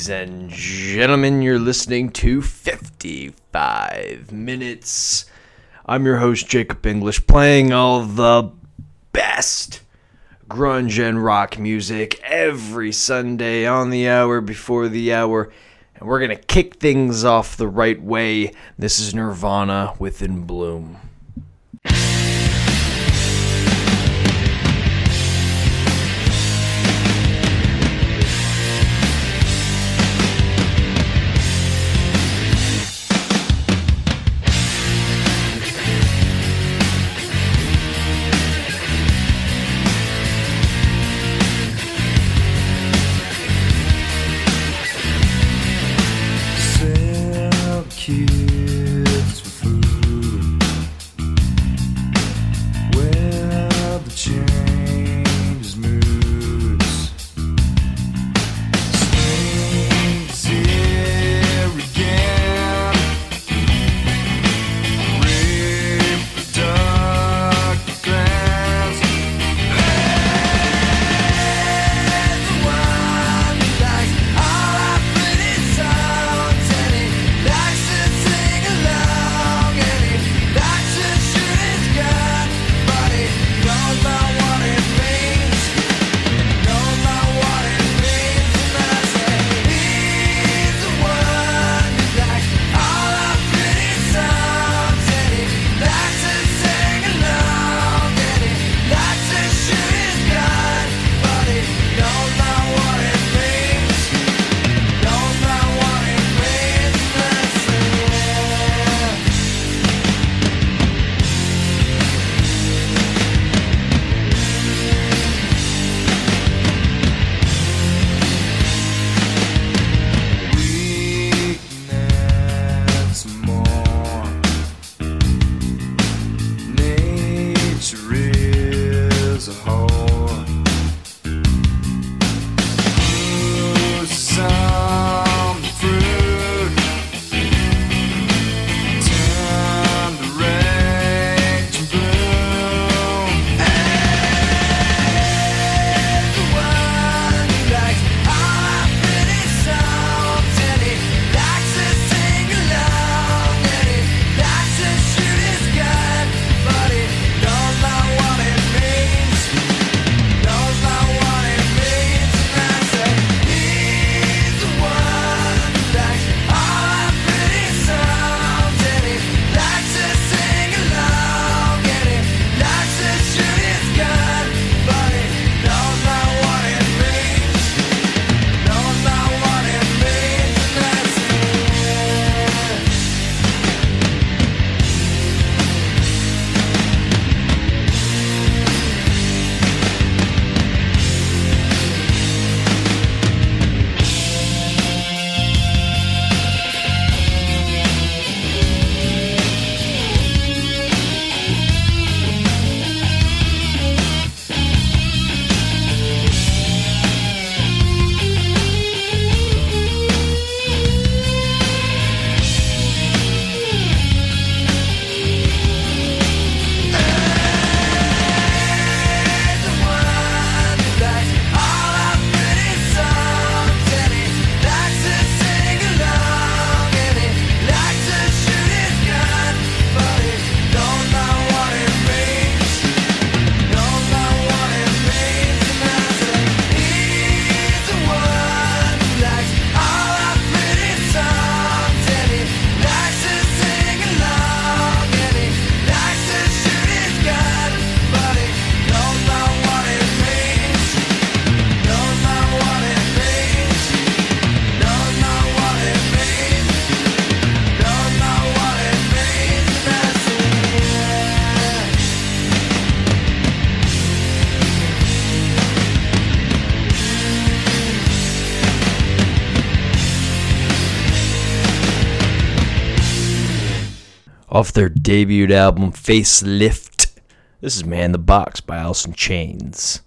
Ladies and gentlemen, you're listening to 55 Minutes. I'm your host, Jacob English, playing all the best grunge and rock music every Sunday on the hour before the hour. And we're going to kick things off the right way. This is Nirvana within Bloom. their debut album Facelift. This is Man the Box by Alice In Chains.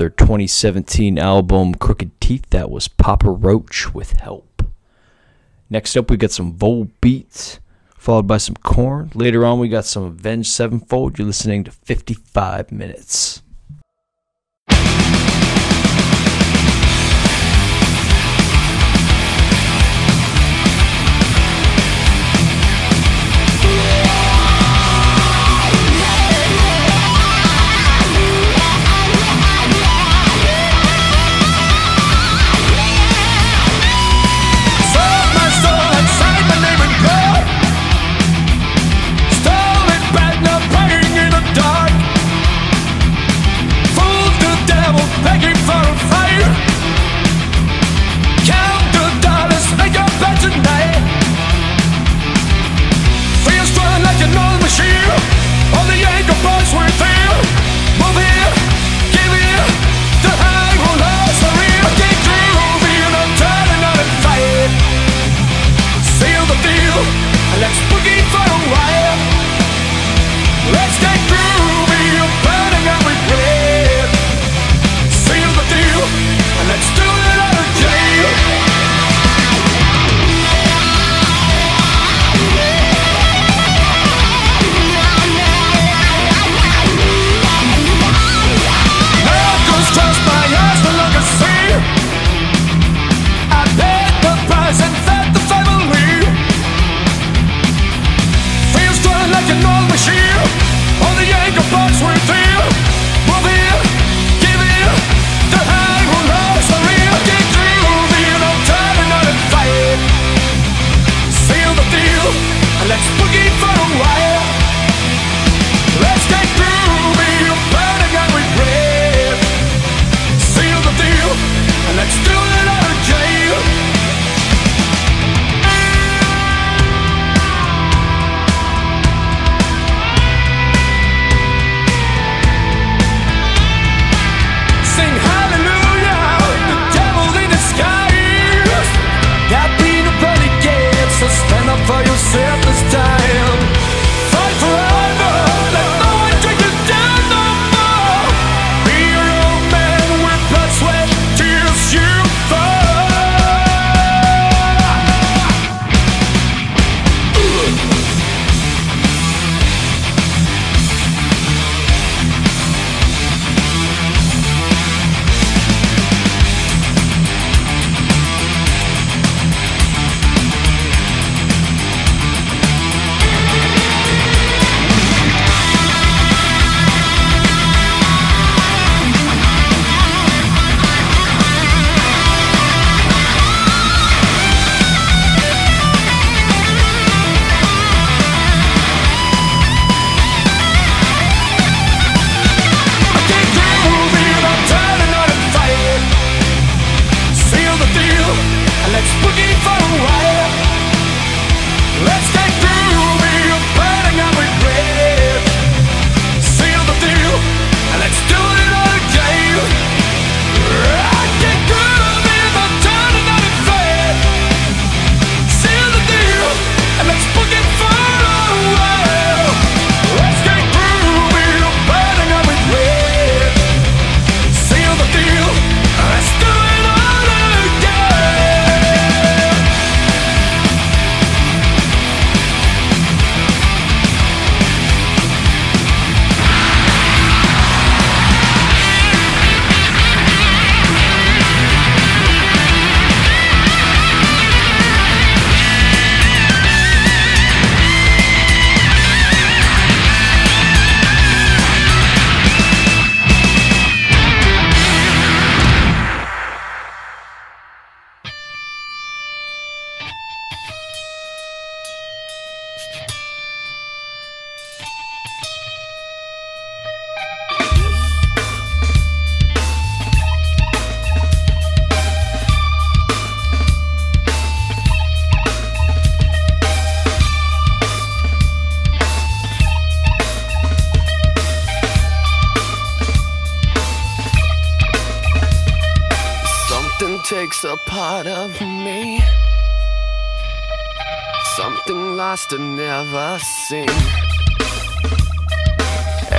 their 2017 album Crooked Teeth. That was Papa Roach with Help. Next up, we got some Volbeat, followed by some Korn. Later on, we got some Avenged Sevenfold. You're listening to 55 Minutes. Part of me. Something lost and never seen.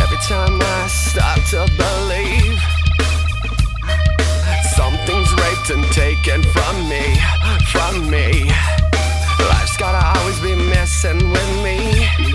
Every time I start to believe something's raped and taken from me, from me. Life's gotta always be messing with me.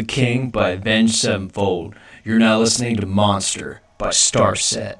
the King by Avenged Sevenfold. You're now listening to Monster by Starset.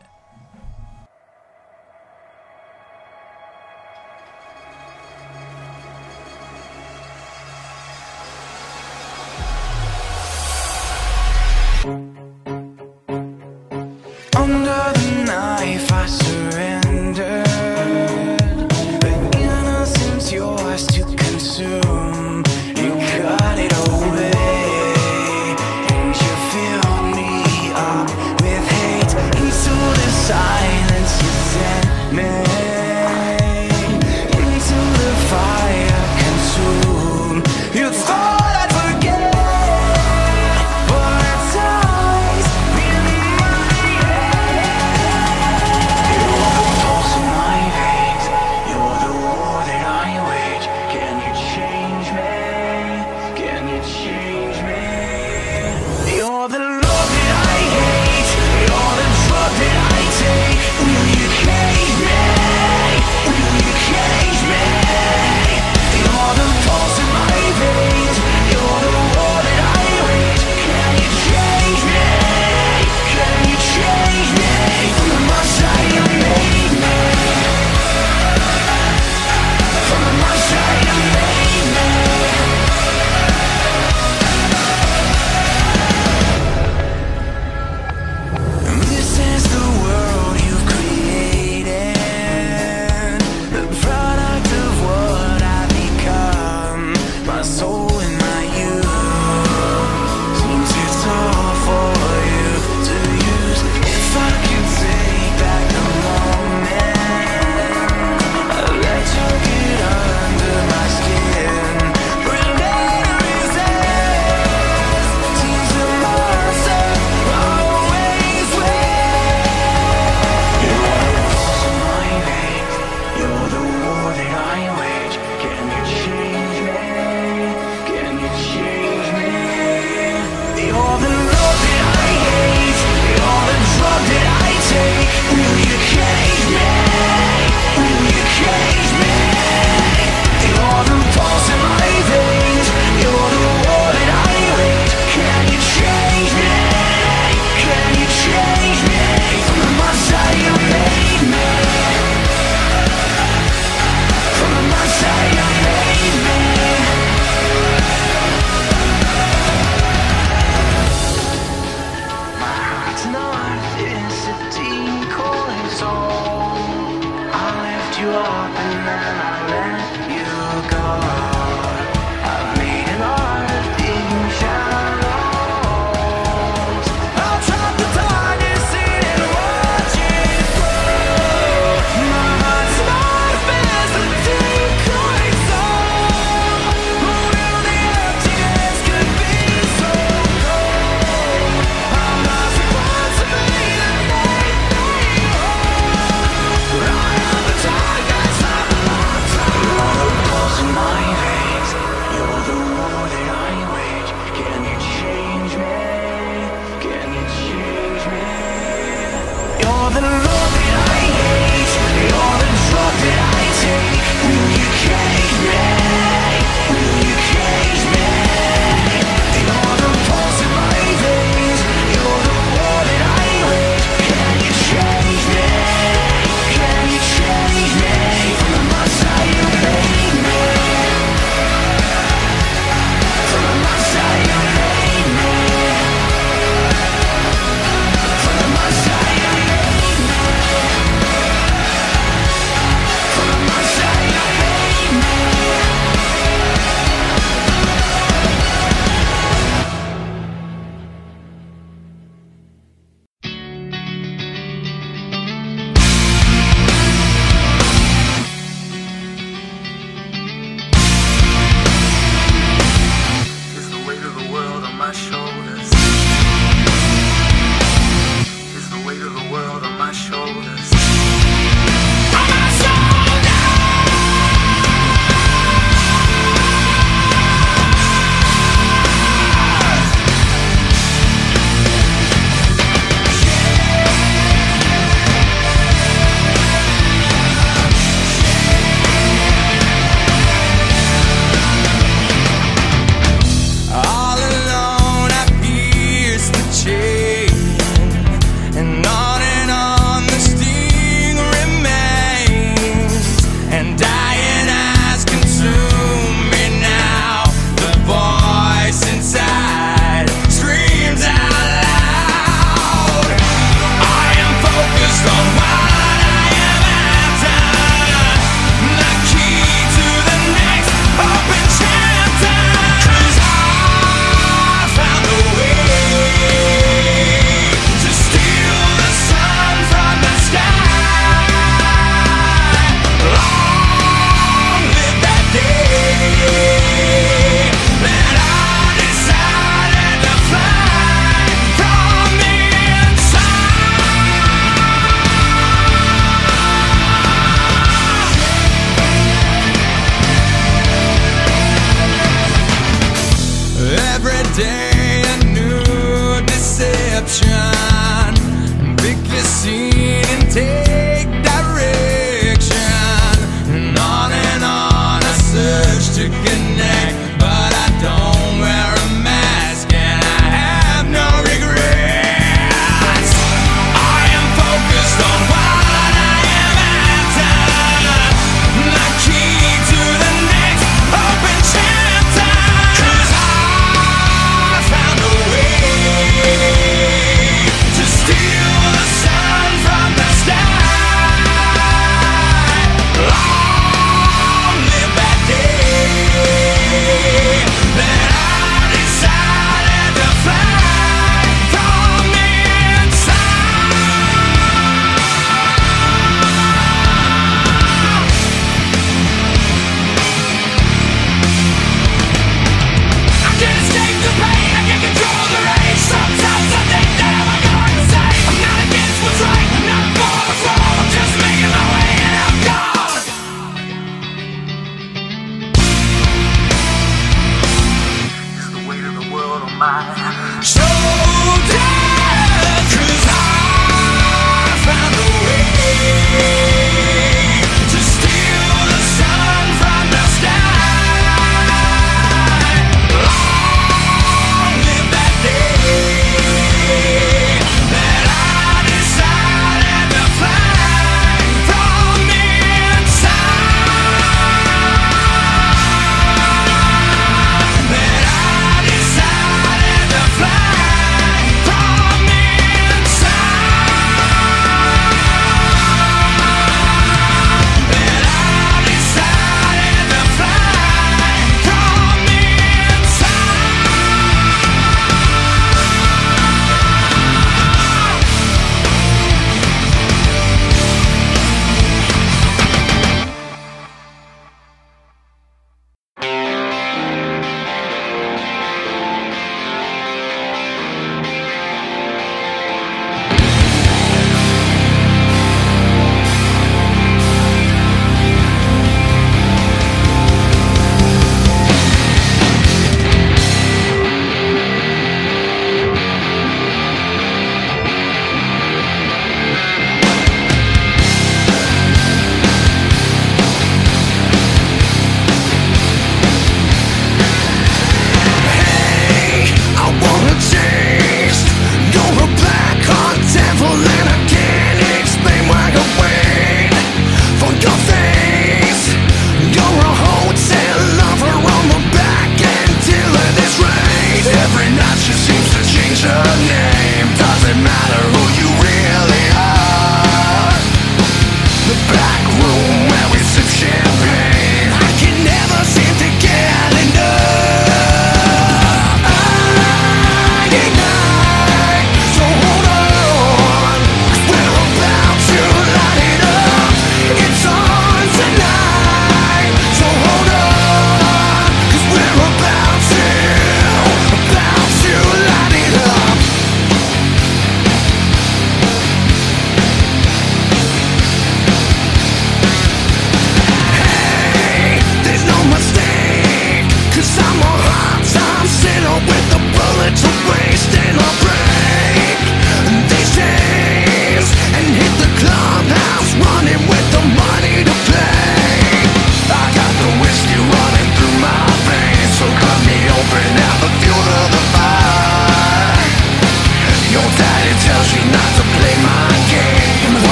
The.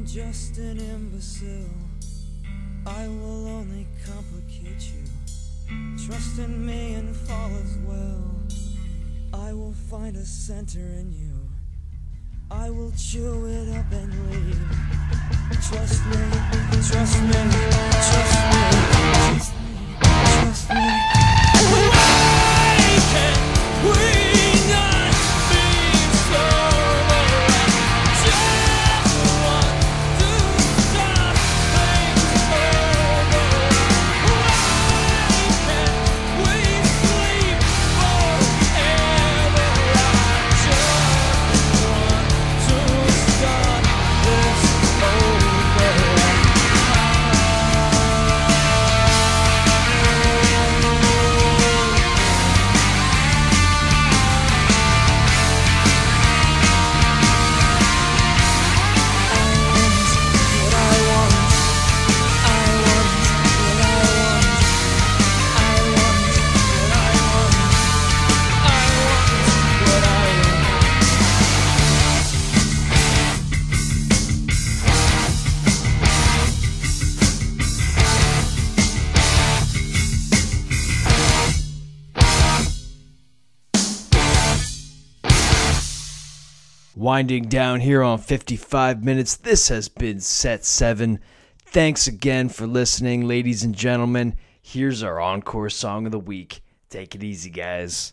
I am just an imbecile. I will only complicate you. Trust in me and fall as well. I will find a center in you. I will chew it up and leave. Trust me, trust me, trust me, trust me, trust me. Why can't we Winding down here on 55 minutes, this has been set 7. Thanks again for listening, ladies and gentlemen. Here's our encore song of the week. Take it easy, guys.